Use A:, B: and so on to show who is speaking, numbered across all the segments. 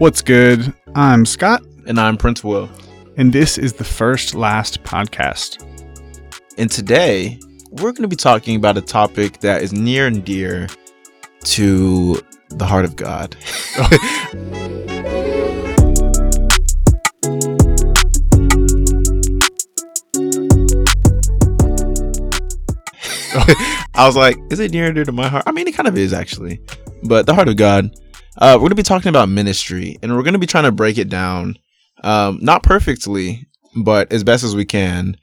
A: What's good? I'm Scott,
B: And I'm Prince Will.
A: and this is the first last podcast.
B: And today, we're going to be talking about a topic that is near and dear to the heart of God. I was like, is it near and dear to my heart? I mean, it kind of is actually. But the heart of God, uh, we're going to be talking about ministry and we're going to be trying to break it down, um, not perfectly, but as best as we can.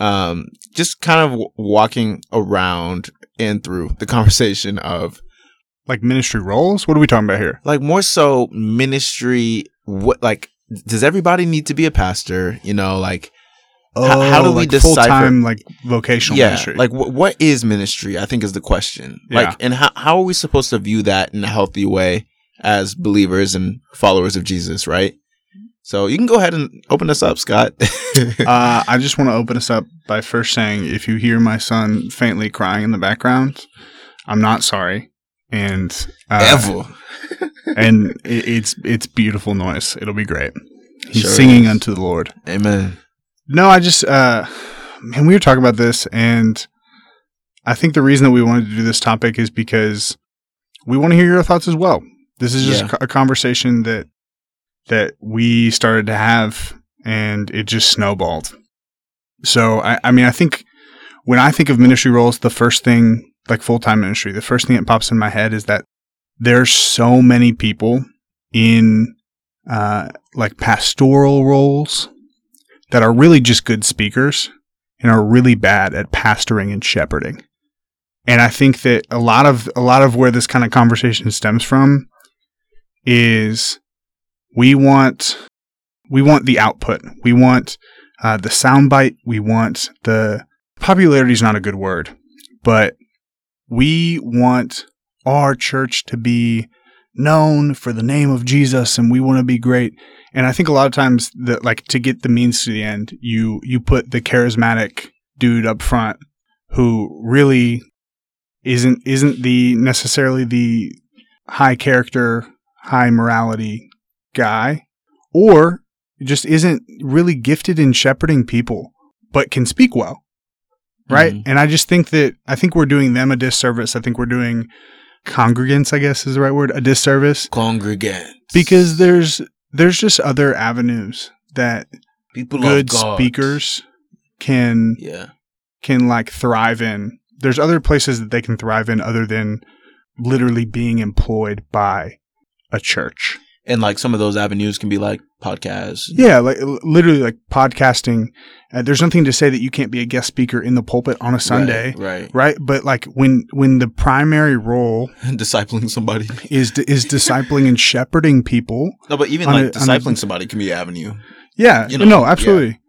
B: Um, just kind of w- walking around and through the conversation of
A: Like ministry roles? What are we talking about here?
B: like more so ministry. What, like, does everybody need to be a pastor? You know, like, How- how do we decipher-
A: full-time like vocational
B: yeah,
A: ministry?
B: like wh- what is ministry? I think is the question.
A: Yeah.
B: Like, and how how are we supposed to view that in a healthy way as believers and followers of Jesus? Right. So you can go ahead and open us up, Scott.
A: uh, I just want to open us up by first saying, if you hear my son faintly crying in the background, I'm not sorry, and uh,
B: Ever.
A: and it, it's it's beautiful noise. It'll be great. He's
B: Sure
A: singing
B: is.
A: unto the Lord.
B: Amen.
A: No, I just uh man, we were talking about this and I think the reason that we wanted to do this topic is because we want to hear your thoughts as well. This is just
B: Yeah.
A: a conversation that that we started to have and it just snowballed. So I, I mean I think when I think of ministry roles, the first thing like full time ministry, the first thing that pops in my head is that there's so many people in uh, like pastoral roles that are really just good speakers and are really bad at pastoring and shepherding. And I think that a lot of a lot of where this kind of conversation stems from is we want we want the output. We want uh, the soundbite. We want the popularity is not a good word, but we want our church to be known for the name of Jesus and we want to be great. And I think a lot of times that like to get the means to the end, you you put the charismatic dude up front who really isn't isn't the necessarily the high character, high morality guy or just isn't really gifted in shepherding people but can speak well. Right?
B: Mhm.
A: And I just think that I think we're doing them a disservice. I think we're doing congregants, I guess is the right word, a disservice
B: Congregants.
A: because there's there's just other avenues that
B: people
A: good speakers can
B: Yeah.
A: can like thrive in. There's other places that they can thrive in other than literally being employed by a church.
B: And like some of those avenues can be like podcasts.
A: Yeah, like literally like podcasting. Uh, there's nothing to say that you can't be a guest speaker in the pulpit on a Sunday,
B: Right.
A: right? But like when when the primary role
B: right. Discipling somebody.
A: is is discipling and shepherding people,
B: No, but even like
A: a- on a-
B: discipling somebody can be an avenue.
A: Yeah,
B: You know,
A: no, absolutely.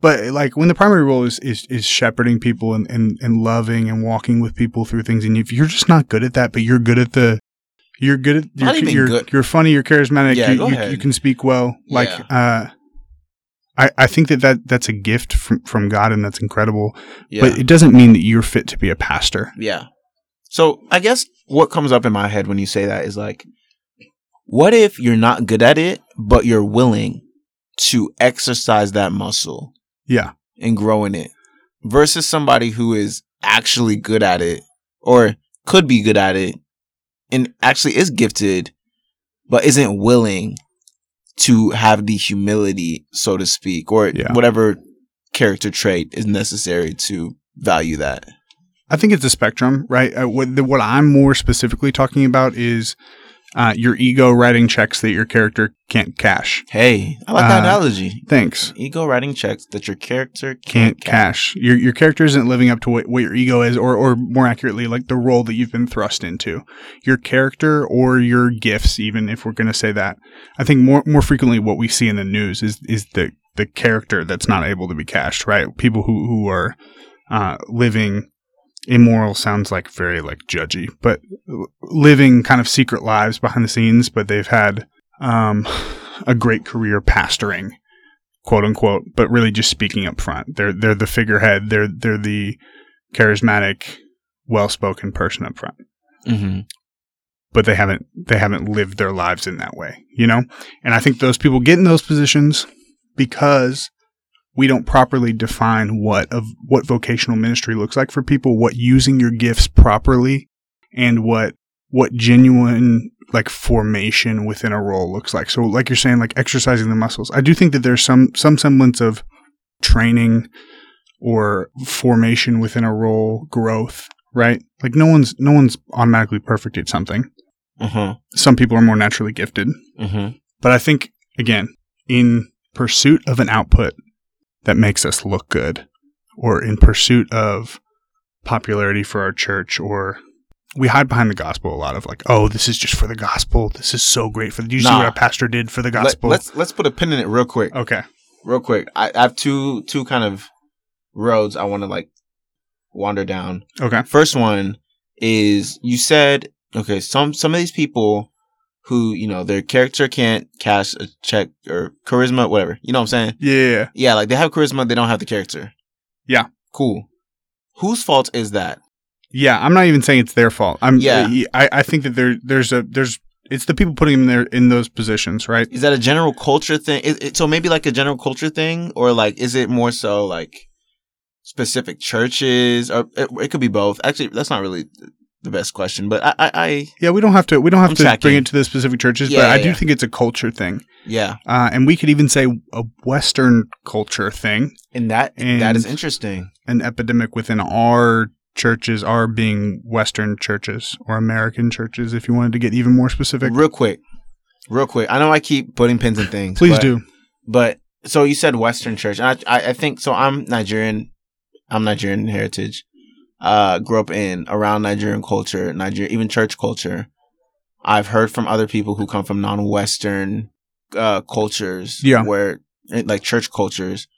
A: But like when the primary role is is, is shepherding people and, and, and loving and walking with people through things, and if you're just not good at that, but you're good at the, you're good at you're,
B: Not even
A: you're,
B: good.
A: you're funny, you're charismatic,
B: Yeah,
A: you,
B: go
A: you,
B: ahead.
A: you can speak well. Like,
B: Yeah.
A: uh, I I think that, that that's a gift from from God, and that's incredible.
B: Yeah.
A: But it doesn't mean that you're fit to be a pastor.
B: Yeah. So I guess what comes up in my head when you say that is like, what if you're not good at it, but you're willing to exercise that muscle
A: Yeah,
B: and grow in it versus somebody who is actually good at it or could be good at it and actually is gifted, but isn't willing to have the humility, so to speak, or
A: Yeah.
B: whatever character trait is necessary to value that.
A: I think it's a spectrum, right? Uh, what the, what I'm more specifically talking about is uh, your ego writing checks that your character can't cash.
B: Hey, I like that
A: Uh,
B: analogy.
A: Thanks.
B: Ego writing checks that your character
A: can't
B: can't, cash.
A: cash. Your your character isn't living up to what, what your ego is, or or more accurately, like the role that you've been thrust into. Your character or your gifts, even if we're going to say that. I think more more frequently, what we see in the news is is the the character that's not able to be cashed. Right? People who who are uh, living immoral sounds like very like judgy, but living kind of secret lives behind the scenes, but they've had um, a great career pastoring quote unquote, but really just speaking up front. They're they're the figurehead. They're they're the charismatic, well spoken person up front.
B: Mm-hmm.
A: but they haven't they haven't lived their lives in that way, you know? And I think those people get in those positions because we don't properly define what of what vocational ministry looks like for people, what using your gifts properly and what what genuine like formation within a role looks like. So like you're saying like exercising the muscles. I do think that there's some some semblance of training or formation within a role growth, right? Like no one's no one's automatically perfect at something.
B: Uh-huh.
A: Some people are more naturally gifted.
B: Uh-huh.
A: But I think again, in pursuit of an output that makes us look good or in pursuit of popularity for our church or we hide behind the gospel a lot of like, oh, this is just for the gospel. This is so great for the. Do you see what our pastor did for the gospel?
B: Let, us let's put a pin in it real quick.
A: okay.
B: Real quick. I, I have two two kind of roads I want to like wander down.
A: Okay.
B: First one is you said okay, some some of these people who, you know, their character can't cash a check or charisma, whatever. You know what I'm saying?
A: Yeah.
B: Yeah, like they have charisma, they don't have the character.
A: Yeah.
B: Cool. Whose fault is that?
A: Yeah. I'm not even saying it's their fault. I'm.
B: Yeah.
A: Uh, I, I think that there there's a there's it's the people putting them there in those positions, right?
B: Is that a general culture thing? Is, it, so maybe like a general culture thing, or like is it more so like specific churches, or it, it could be both. Actually, that's not really the best question, but I, I, I
A: Yeah. We don't have to. We don't have
B: I'm
A: to bring it to the specific churches,
B: Yeah,
A: but I do
B: yeah.
A: think it's a culture thing,
B: yeah,
A: uh, and we could even say a Western culture thing.
B: and that that
A: And-
B: is interesting.
A: an epidemic within our churches are being Western churches or American churches, if you wanted to get even more specific.
B: Real quick, real quick. I know I keep putting pins in things.
A: Please
B: but-
A: do.
B: But so you said Western church. I, I I think so. I'm Nigerian. I'm Nigerian heritage. Uh, grew up in around Nigerian culture, Niger even church culture. I've heard from other people who come from non-Western uh, cultures,
A: Yeah.
B: where eh, like church cultures,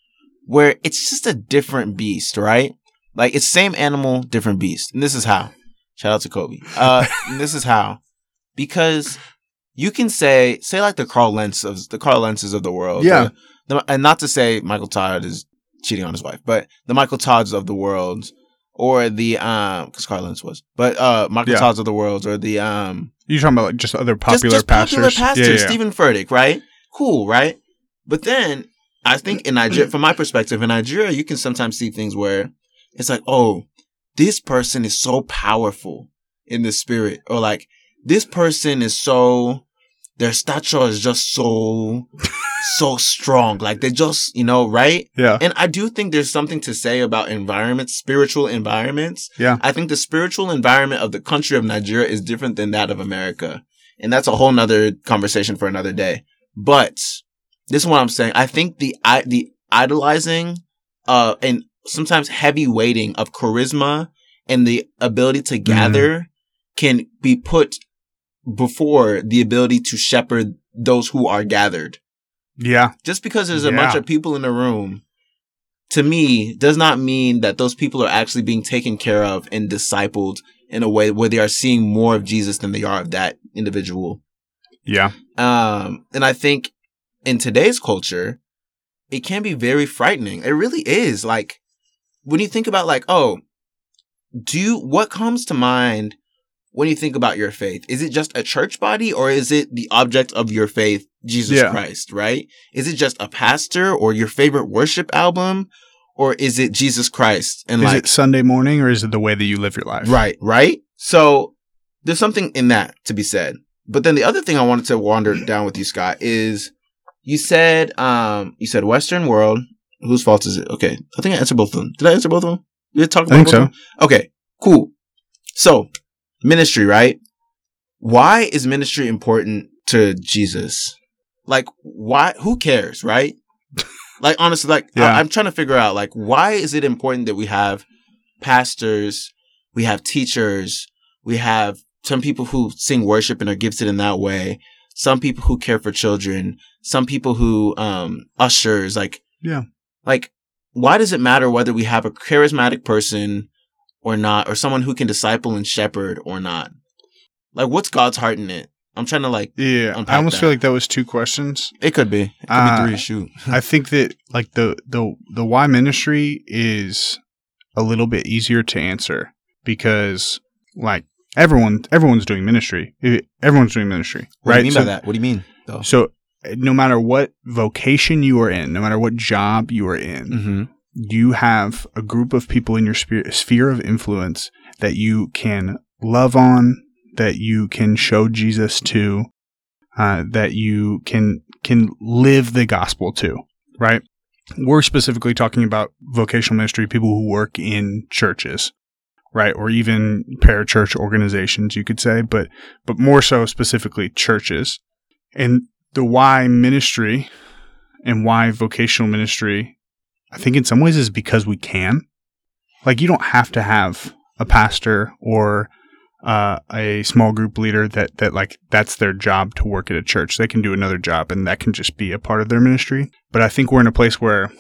B: where it's just a different beast, right? Like it's same animal, different beast. And this is how. Shout out to Kobe. Uh, this is how, because you can say say like the Carl Lentz of the Carl Lentzes of the world,
A: Yeah.
B: the- the- and not to say Michael Todd is cheating on his wife, but the Michael Todds of the world, or the um, because Carl Lentz was, but uh, Michael
A: Yeah.
B: Todds of the world, or the um,
A: You're talking about like just other popular
B: just,
A: pastors.
B: popular pastors,
A: yeah, yeah.
B: Stephen Furtick, right? Cool, right? But then I think in Nigeria, from my perspective, in Nigeria, you can sometimes see things where it's like, oh, this person is so powerful in the spirit, or like this person is so their stature is just so so strong, like they just you know right.
A: Yeah.
B: And I do think there's something to say about environments, spiritual environments.
A: Yeah.
B: I think the spiritual environment of the country of Nigeria is different than that of America. And that's a whole nother conversation for another day. But this is what I'm saying. I think the, I, the idolizing, uh, and sometimes heavy weighting of charisma and the ability to gather can be put before the ability to shepherd those who are gathered
A: Yeah.
B: just because there's a
A: Yeah.
B: bunch of people in the room to me does not mean that those people are actually being taken care of and discipled in a way where they are seeing more of Jesus than they are of that individual.
A: Yeah.
B: Um, and I think in today's culture, it can be very frightening. It really is. Like when you think about like, oh, do you, what comes to mind when you think about your faith? Is it just a church body or is it the object of your faith, Jesus
A: Yeah.
B: Christ, right? Is it just a pastor or your favorite worship album? Or is it Jesus Christ? And
A: Is
B: like,
A: it Sunday morning or is it the way that you live your life?
B: Right, right. So there's something in that to be said. But then the other thing I wanted to wander down with you, Scott, is you said um you said Western world. Whose fault is it? Okay, I think I answered both of them. Did I answer both of them? Did I talk about
A: I think
B: both
A: so.
B: of them? Okay, cool. So ministry, right? Why is ministry important to Jesus? Like, why? Who cares, right? like, honestly, like
A: Yeah.
B: I, I'm trying to figure out, like, why is it important that we have pastors, we have teachers, we have some people who sing worship and are gifted in that way, some people who care for children, some people who um ushers, like
A: Yeah.
B: like why does it matter whether we have a charismatic person or not, or someone who can disciple and shepherd or not? Like, what's God's heart in it? I'm trying to like.
A: Yeah. I almost
B: that.
A: feel like that was two questions.
B: It could be. It could
A: Uh,
B: be three. Shoot.
A: I think that like the the the why ministry is a little bit easier to answer because like everyone everyone's doing ministry. Everyone's doing ministry,
B: What
A: right?
B: do you mean
A: so,
B: by that? What do you mean though?
A: So no matter what vocation you are in, no matter what job you are in,
B: Mm-hmm.
A: You have a group of people in your sphere, of influence that you can love on, that you can show Jesus to, uh, that you can can live the gospel to, right? We're specifically talking about vocational ministry, people who work in churches, right, or even parachurch organizations, you could say, but but more so specifically churches, and the why ministry and why vocational ministry I think in some ways is because we can. Like you don't have to have a pastor or uh, a small group leader that that like that's their job to work at a church. They can do another job and that can just be a part of their ministry. But I think we're in a place where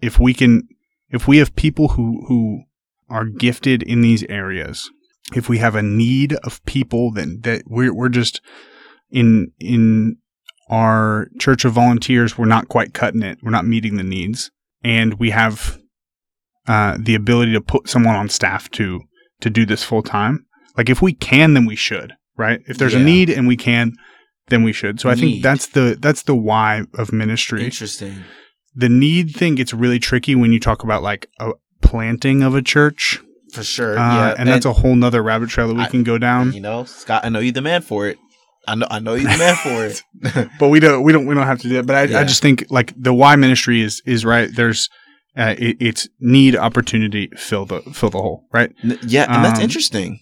A: if we can if we have people who who are gifted in these areas, if we have a need of people then that we're we're just in in our church of volunteers, we're not quite cutting it. We're not meeting the needs and we have uh, the ability to put someone on staff to to do this full time. Like if we can, then we should, right? If there's a need and we can, then we should. So I think that's the that's the why of ministry.
B: Interesting.
A: The need thing gets really tricky when you talk about like a planting of a church,
B: For sure.
A: uh,
B: yeah.
A: and, that's a whole nother rabbit trail that we
B: I-
A: can go down.
B: you know, Scott, I know you're the man for it. I know I know you're the for it.
A: but we don't we don't we don't have to do that. But I,
B: Yeah.
A: I just think like the why ministry is is right. There's uh, it, it's need opportunity fill the fill the hole right.
B: N- yeah, and that's
A: Um,
B: interesting.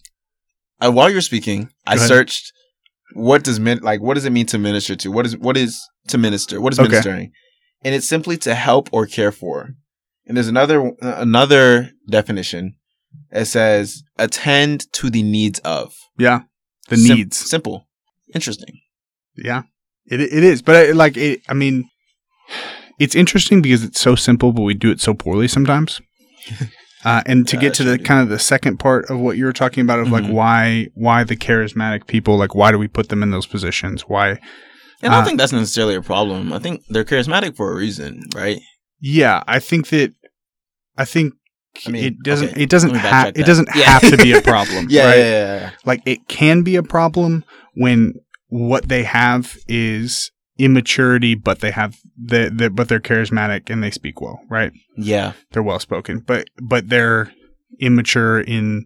B: Uh, while you're speaking, I
A: ahead.
B: searched what does min- like what does it mean to minister to? What is what is to minister? What is
A: Okay.
B: ministering? And it's simply to help or care for. And there's another another definition. It says attend to the needs of.
A: Yeah, the
B: Sim-
A: needs.
B: Simple. Interesting.
A: Yeah, it it is. But I, like it, I mean, it's interesting because it's so simple, but we do it so poorly sometimes. Uh, and to
B: Yeah,
A: get to the kind of the second part of what you were talking about of like
B: Mhm.
A: why why the charismatic people like why do we put them in those positions why
B: And I
A: Uh,
B: don't think that's necessarily a problem. I think they're charismatic for a reason, right?
A: yeah I think that I think
B: I mean,
A: it doesn't
B: okay,
A: it doesn't have it doesn't
B: Yeah.
A: have to be a problem
B: yeah,
A: right
B: yeah, yeah, yeah.
A: like it can be a problem when what they have is immaturity but they have the, the but they're charismatic and they speak well right
B: Yeah.
A: they're well spoken but but they're immature in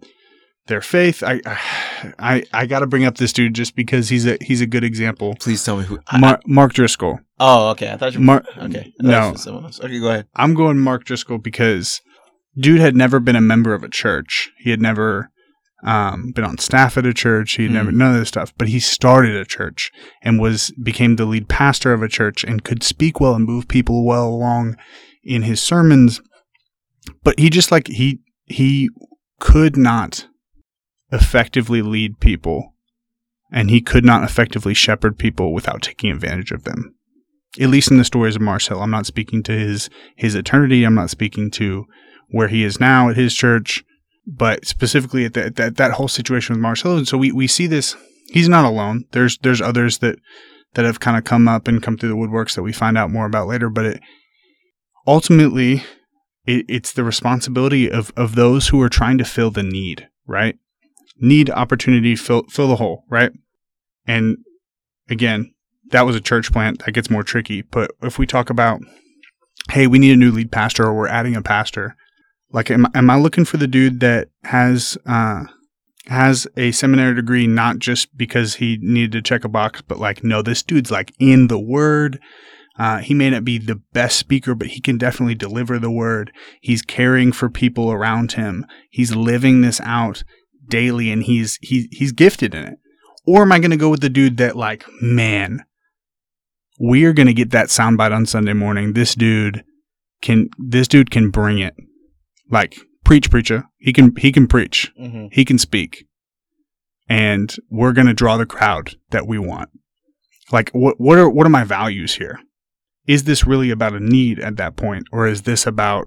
A: their faith i i i got to bring up this dude just because he's a he's a good example
B: Please tell me who. I-
A: Mar- mark driscoll
B: oh, okay. I thought you.
A: Mar-
B: okay.
A: No.
B: it was someone else. Okay, go ahead.
A: i'm going mark driscoll because dude had never been a member of a church he had never um, been on staff at a church. He had never
B: Hmm.
A: none of this stuff but he started a church and was became the lead pastor of a church and could speak well and move people well along in his sermons. But he just like he he could not effectively lead people and he could not effectively shepherd people without taking advantage of them. At least in the stories of Mars Hill. I'm not speaking to his his eternity. I'm not speaking to where he is now at his church but specifically at that that, that whole situation with Mars Hill and so we, we see this he's not alone. There's there's others that that have kind of come up and come through the woodworks that we find out more about later but it ultimately it, it's the responsibility of of those who are trying to fill the need right? Need opportunity fill fill the hole right? And again that was a church plant. That gets more tricky. But if we talk about hey we need a new lead pastor or we're adding a pastor like am, am i looking for the dude that has uh has a seminary degree not just because he needed to check a box but like no this dude's like in the word uh, he may not be the best speaker, but he can definitely deliver the word. He's caring for people around him. He's living this out daily, and he's he's he's gifted in it. Or am I going to go with the dude that like, man, we are going to get that soundbite on Sunday morning. This dude can this dude can bring it. Like preach, preacher. He can he can preach.
B: Mm-hmm.
A: He can speak. And we're going to draw the crowd that we want. Like what what are what are my values here? Is this really about a need at that point or is this about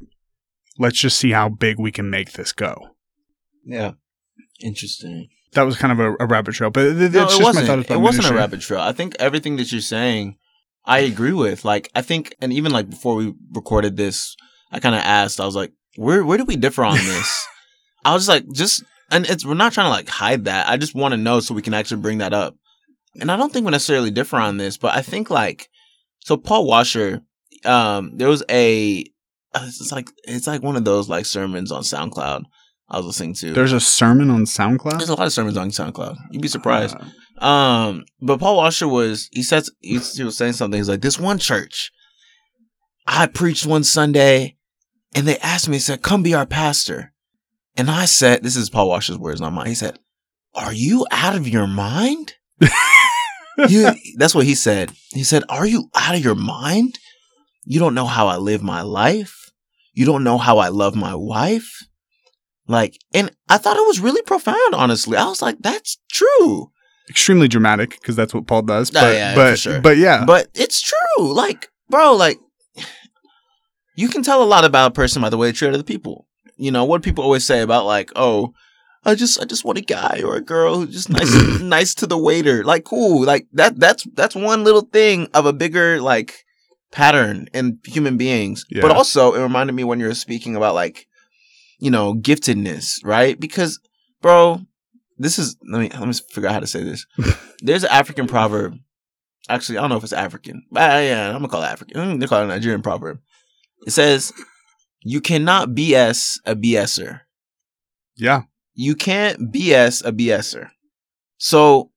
A: let's just see how big we can make this go?
B: Yeah. Interesting.
A: That was kind of a, a rabbit trail, but th-
B: No, it
A: just my
B: wasn't. It wasn't a rabbit trail. I think everything that you're saying, I agree with. Like, I think, and even like before we recorded this, I kind of asked. I was like, "Where where do we differ on this?" I was like, just and it's we're not trying to like hide that. I just want to know so we can actually bring that up. And I don't think we're necessarily differ on this, but I think like so Paul Washer, um, there was a uh, it's like it's like one of those like sermons on SoundCloud I was listening to.
A: There's a sermon on SoundCloud.
B: There's a lot of sermons on SoundCloud. You'd be surprised.
A: Uh,
B: Um, but Paul Washer was he says he, he was saying something. He's like, this one church, I preached one Sunday, and they asked me, he said, "Come be our pastor," and I said, "This is Paul Washer's words, not mine." He said, "Are you out of your mind?" you, that's what he said. He said, "Are you out of your mind? You don't know how I live my life. You don't know how I love my wife." Like, and I thought it was really profound. Honestly, I was like, "That's true."
A: extremely dramatic because that's what Paul does.
B: Oh,
A: But
B: yeah,
A: but
B: sure.
A: but yeah,
B: But it's true. Like, bro, like you can tell a lot about a person by the way they treat other people. You know, what people always say about like, oh, I just I just want a guy or a girl who's just nice nice to the waiter. Like, cool. Like that that's that's one little thing of a bigger like pattern in human beings.
A: Yeah.
B: But also it reminded me when you were speaking about like, you know, giftedness, right? Because, bro, this is let me let me figure out how to say this. There's an African proverb. Actually, I don't know if it's African. But uh, yeah, I'm gonna call it African. Mm, They call it a Nigerian proverb. It says, "You cannot BS a BSer.
A: yeah,
B: You can't BS a BSer." So,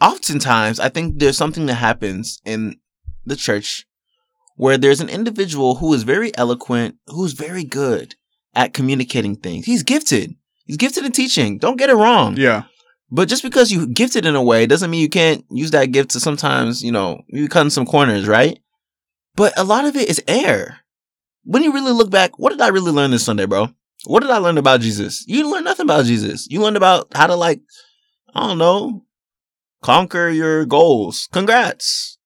B: oftentimes, I think there's something that happens in the church where there's an individual who is very eloquent, who's very good at communicating things. He's gifted. He's gifted in teaching. Don't get it wrong.
A: yeah,
B: But just because you gifted in a way doesn't mean you can't use that gift to sometimes, you know, you cut in some corners, right? But a lot of it is air. When you really look back, what did I really learn this Sunday, bro? What did I learn about Jesus? You didn't learn nothing about Jesus. You learned about how to like, I don't know, conquer your goals. Congrats.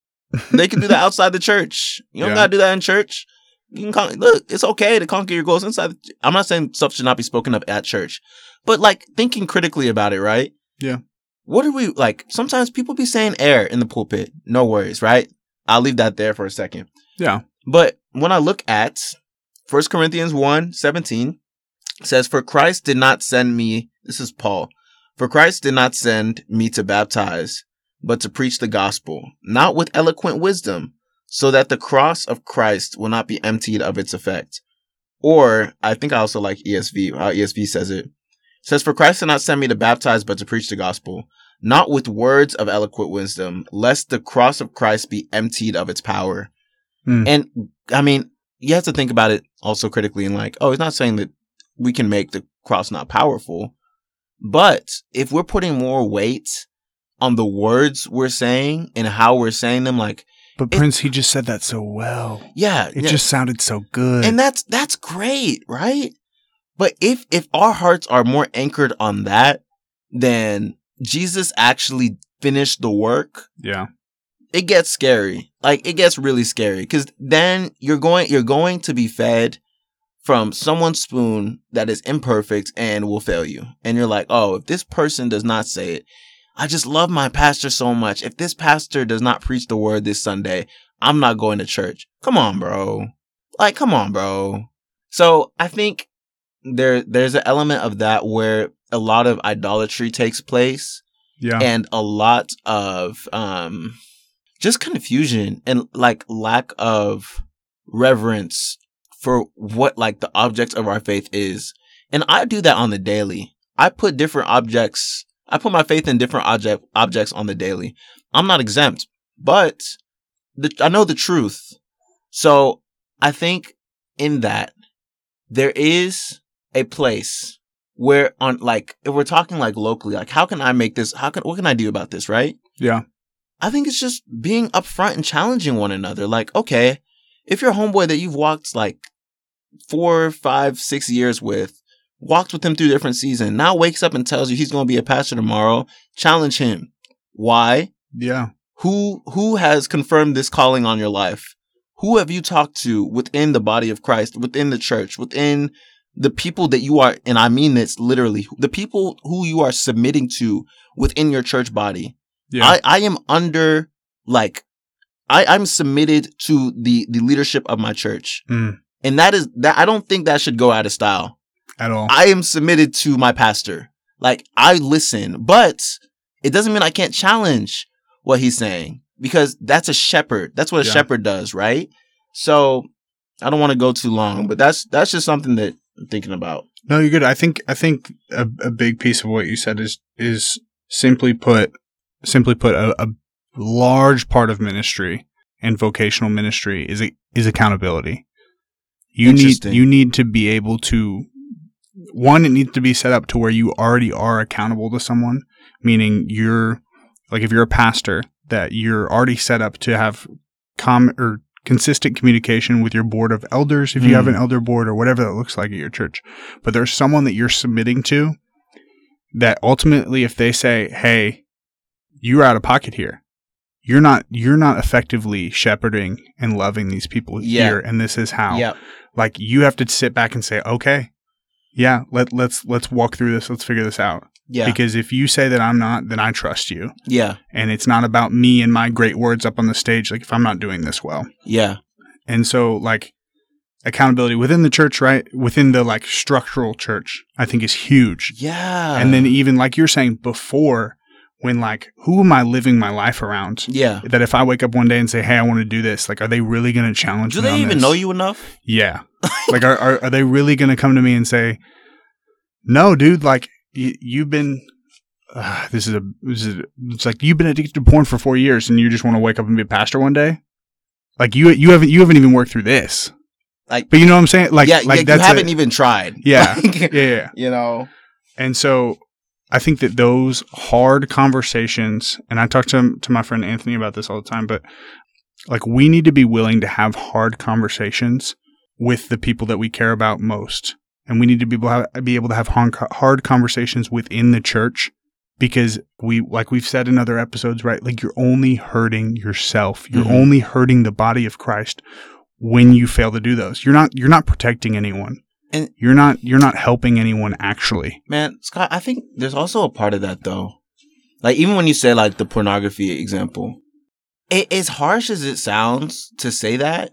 B: They can do that outside the church. You don't
A: Yeah.
B: gotta do that in church. You can con- look. It's okay to conquer your goals inside. The- I'm not saying stuff should not be spoken of at church, but like thinking critically about it, right?
A: Yeah.
B: What are we like? Sometimes people be saying air in the pulpit. No worries, right? I'll leave that there for a second.
A: yeah,
B: But when I look at 1 Corinthians 1 17, says, For Christ did not send me, this is Paul, for Christ did not send me to baptize, but to preach the gospel, not with eloquent wisdom, so that the cross of Christ will not be emptied of its effect. Or, I think I also like ESV, how ESV says it. It says, For Christ did not send me to baptize, but to preach the gospel, not with words of eloquent wisdom, lest the cross of Christ be emptied of its power.
A: Hmm.
B: And I mean, you have to think about it also critically and like, oh, it's not saying that we can make the cross not powerful, but if we're putting more weight on the words we're saying and how we're saying them, like,
A: but
B: It-
A: Prince, he just said that so well.
B: yeah,
A: It
B: yeah.
A: just sounded so good.
B: and that's that's great, right? But if if our hearts are more anchored on that, then Jesus actually finished the work
A: yeah,
B: it gets scary. Like it gets really scary because then you're going you're going to be fed from someone's spoon that is imperfect and will fail you. And you're like, oh, if this person does not say it, I just love my pastor so much. If this pastor does not preach the word this Sunday, I'm not going to church. Come on, bro. Like, come on, bro. So I think there there's an element of that where a lot of idolatry takes place
A: yeah,
B: and a lot of um just confusion and like lack of reverence for what like the objects of our faith is. And i do that on the daily. I put different objects i put my faith in different object objects on the daily. I'm not exempt but the, i know the truth. So i think in that there is a place where on like if we're talking like locally like how can i make this how can what can i do about this right?
A: Yeah,
B: i think it's just being upfront and challenging one another. Like okay if your homeboy that you've walked like four five six years with walked with him through different seasons now wakes up and tells you he's going to be a pastor tomorrow challenge him. Why?
A: Yeah,
B: who who has confirmed this calling on your life? Who have you talked to within the body of christ within the church within the people that you are and i mean this literally the people who you are submitting to within your church body
A: yeah,
B: i i am under like i i'm submitted to the the leadership of my church
A: Mm,
B: and that is that i don't think that should go out of style
A: at all.
B: I am submitted to my pastor. Like I listen, but it doesn't mean I can't challenge what he's saying because that's a shepherd. That's what a
A: Yeah.
B: shepherd does, right? So I don't want to go too long, but that's that's just something that I'm thinking about.
A: No, you're good. I think I think a, a big piece of what you said is is simply put simply put a, a large part of ministry and vocational ministry is is accountability. You need you need to be able to one it needs to be set up to where you already are accountable to someone, meaning you're like if you're a pastor that you're already set up to have com or consistent communication with your board of elders if you have
B: Mm.
A: an elder board or whatever that looks like at your church but there's someone that you're submitting to that ultimately if they say hey you're out of pocket here you're not you're not effectively shepherding and loving these people
B: Yeah.
A: here and this is how
B: Yeah.
A: like you have to sit back and say okay yeah let let's let's walk through this let's figure this out
B: Yeah.
A: because if you say that I'm not then I trust you
B: yeah.
A: and it's not about me and my great words up on the stage like if I'm not doing this well
B: Yeah.
A: and so like accountability within the church right within the like structural church I think is huge
B: Yeah.
A: and then even like you're saying before when like who am I living my life around
B: Yeah.
A: that if I wake up one day and say hey I want to do this like are they really going to challenge me?
B: Do
A: they
B: even
A: this?
B: know you enough?
A: yeah like are, are are they really going to come to me and say no dude like y- you've been uh, this is a this is it's like you've been addicted to porn for 4 years and you just want to wake up and be a pastor one day like you you haven't you haven't even worked through this
B: Like-
A: but you know what I'm saying like
B: yeah,
A: like
B: yeah,
A: that's
B: you haven't
A: a-
B: even tried.
A: Yeah.
B: Like,
A: yeah yeah
B: you know.
A: and so I think that those hard conversations, and I talk to to my friend Anthony about this all the time, but like we need to be willing to have hard conversations with the people that we care about most, and we need to be able to have, be able to have hard, conversations within the church because we like we've said in other episodes, right? Like you're only hurting yourself. You're
B: Mhm.
A: only hurting the body of Christ when you fail to do those. You're not you're not protecting anyone.
B: And-
A: you're not you're not helping anyone actually.
B: Man, Scott, I think there's also a part of that though. Like even when you say like the pornography example, it, as harsh as it sounds to say that,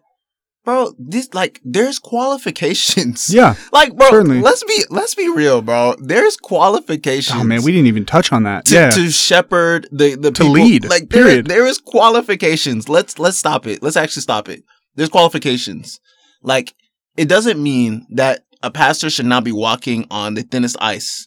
B: bro, this like there's qualifications.
A: Yeah.
B: Like, bro,
A: Certainly.
B: let's be let's be real, bro. There's qualifications.
A: Oh man, we didn't even touch on that.
B: to,
A: yeah.
B: to shepherd the the
A: To
B: people.
A: lead,
B: Like there,
A: period.
B: there is qualifications. Let's let's stop it. Let's actually stop it. There's qualifications. Like it doesn't mean that a pastor should not be walking on the thinnest ice.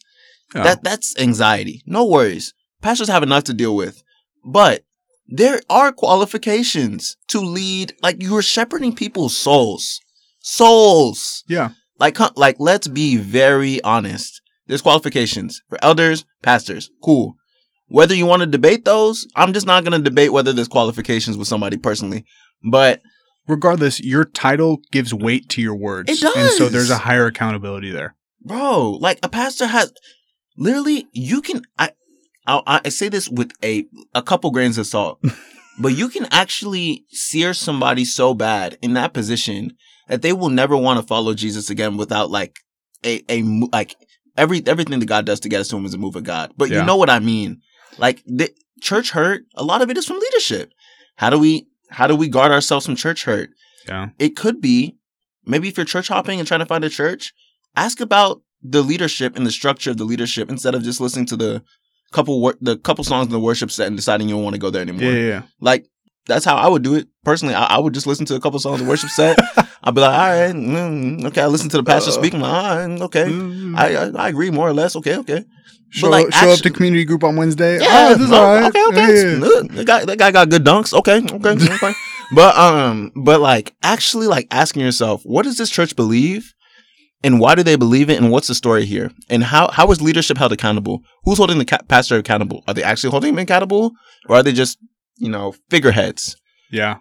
B: That that's anxiety. No worries. Pastors have enough to deal with. But there are qualifications to lead like you are shepherding people's souls. Souls.
A: yeah.
B: Like like let's be very honest. There's qualifications for elders, pastors. Cool. Whether you want to debate those, I'm just not going to debate whether there's qualifications with somebody personally. But
A: Regardless, your title gives weight to your words.
B: It does.
A: And so there's a higher accountability there.
B: bro, like a pastor has literally you can I I, I say this with a a couple grains of salt, but you can actually sear somebody so bad in that position that they will never want to follow Jesus again without like a a like every everything that God does to get us to Him is a move of God. But
A: Yeah.
B: you know what I mean? Like the church hurt. A lot of it is from leadership. How do we how do we guard ourselves from church hurt?
A: Yeah.
B: it could be maybe if you're church hopping and trying to find a church, ask about the leadership and the structure of the leadership instead of just listening to the couple wor- the couple songs in the worship set and deciding you don't want to go there anymore.
A: Yeah, yeah.
B: Like that's how I would do it personally. I, I would just listen to a couple songs in the worship set. I'd be like, all right, mm, okay. I listen to the pastor
A: Uh,
B: speak. I'm like, all right, okay.
A: Mm.
B: I, I I agree more or less. Okay, okay.
A: Show,
B: like,
A: show up to community group on Wednesday.
B: Yeah,
A: oh, this is
B: no,
A: all right.
B: okay, okay.
A: Yeah,
B: that guy, that guy got good dunks. Okay, okay, okay. but um, but like actually, like asking yourself, what does this church believe, and why do they believe it, and what's the story here, and how how is leadership held accountable? Who's holding the ca- pastor accountable? Are they actually holding him accountable, or are they just you know figureheads?
A: Yeah.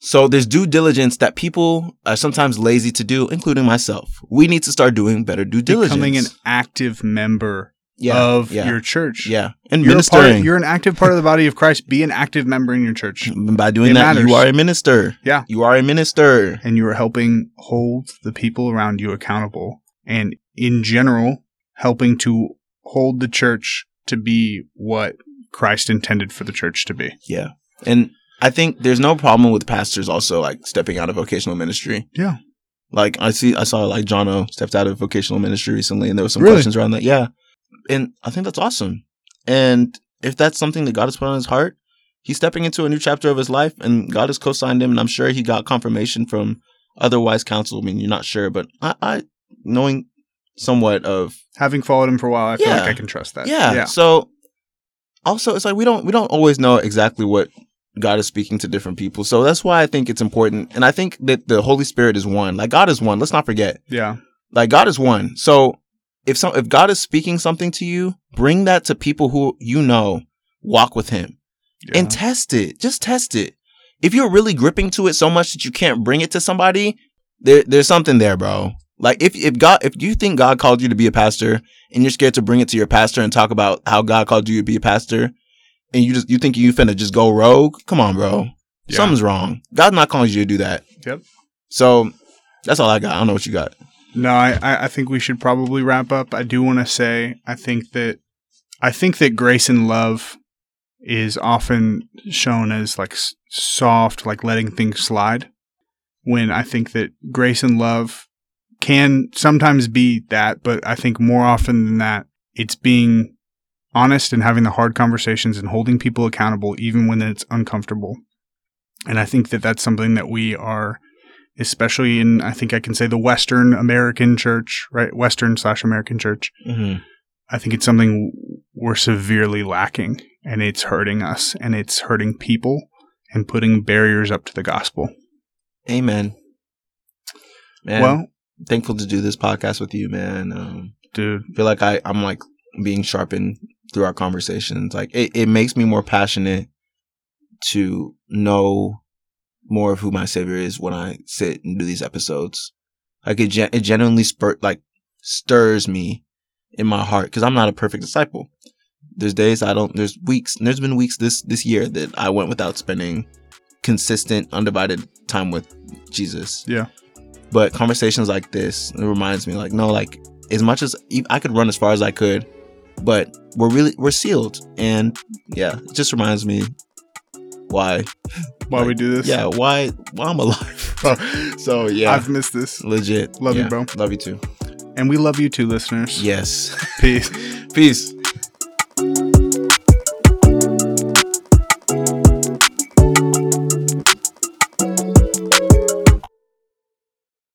B: So there's due diligence that people are sometimes lazy to do, including myself. We need to start doing better due diligence.
A: Becoming an active member
B: yeah,
A: of
B: yeah,
A: your church.
B: yeah, and
A: You're,
B: ministering.
A: of, you're an active part of the body of Christ. Be an active member in your church.
B: By doing
A: It
B: that,
A: matters.
B: you are a minister.
A: Yeah.
B: You are a minister.
A: And you are helping hold the people around you accountable. And in general, helping to hold the church to be what Christ intended for the church to be.
B: Yeah. And I think there's no problem with pastors also like stepping out of vocational ministry.
A: Yeah.
B: Like I see I saw like Jono stepped out of vocational ministry recently and there was some
A: Really?
B: questions around that. Yeah. And I think that's awesome. And if that's something that God has put on his heart, he's stepping into a new chapter of his life, and God has co-signed him, and I'm sure he got confirmation from otherwise counsel. I mean, you're not sure, but I, I knowing somewhat of
A: Having followed him for a while, I feel
B: Yeah.
A: like I can trust that.
B: yeah.
A: Yeah.
B: So also, it's like we don't we don't always know exactly what God is speaking to different people. So that's why I think it's important, and I think that the Holy Spirit is one. Like God is one. Let's not forget.
A: Yeah.
B: Like God is one. So if some if God is speaking something to you, bring that to people who you know walk with Him
A: yeah.
B: and test it. Just test it. If you're really gripping to it so much that you can't bring it to somebody, there there's something there, bro. Like if if God if you think God called you to be a pastor and you're scared to bring it to your pastor and talk about how God called you to be a pastor and you just you think you finna just go rogue, come on, bro.
A: Yeah.
B: Something's wrong. God's not calling you to do that.
A: Yep.
B: So that's all I got. I don't know what you got.
A: No, I, I think we should probably wrap up. I do want to say I think that I think that grace and love is often shown as like soft, like letting things slide. When I think that grace and love can sometimes be that, but I think more often than that, it's being honest and having the hard conversations and holding people accountable, even when it's uncomfortable. And I think that that's something that we are especially in I think I can say the Western American church, right? Western slash American church.
B: Mm-hmm.
A: I think it's something we're severely lacking, and it's hurting us, and it's hurting people, and putting barriers up to the gospel.
B: Amen. Man,
A: well,
B: thankful to do this podcast with you, man. Um,
A: dude,
B: feel like I, I'm like being sharpened through our conversations. Like it, it makes me more passionate to know more of who my savior is when I sit and do these episodes. Like it, gen- it genuinely spurt, like stirs me in my heart because I'm not a perfect disciple. There's days I don't, there's weeks, and there's been weeks this, this year that I went without spending consistent, undivided time with Jesus.
A: Yeah.
B: But conversations like this, it reminds me like, no, like as much as I could run as far as I could, but we're really, we're sealed. And yeah, it just reminds me why,
A: while we do this,
B: yeah, why, why I'm alive. Oh, so yeah,
A: I've missed this,
B: legit.
A: Love you, bro.
B: Love you too.
A: and we love you too, listeners.
B: Yes.
A: Peace.
B: Peace.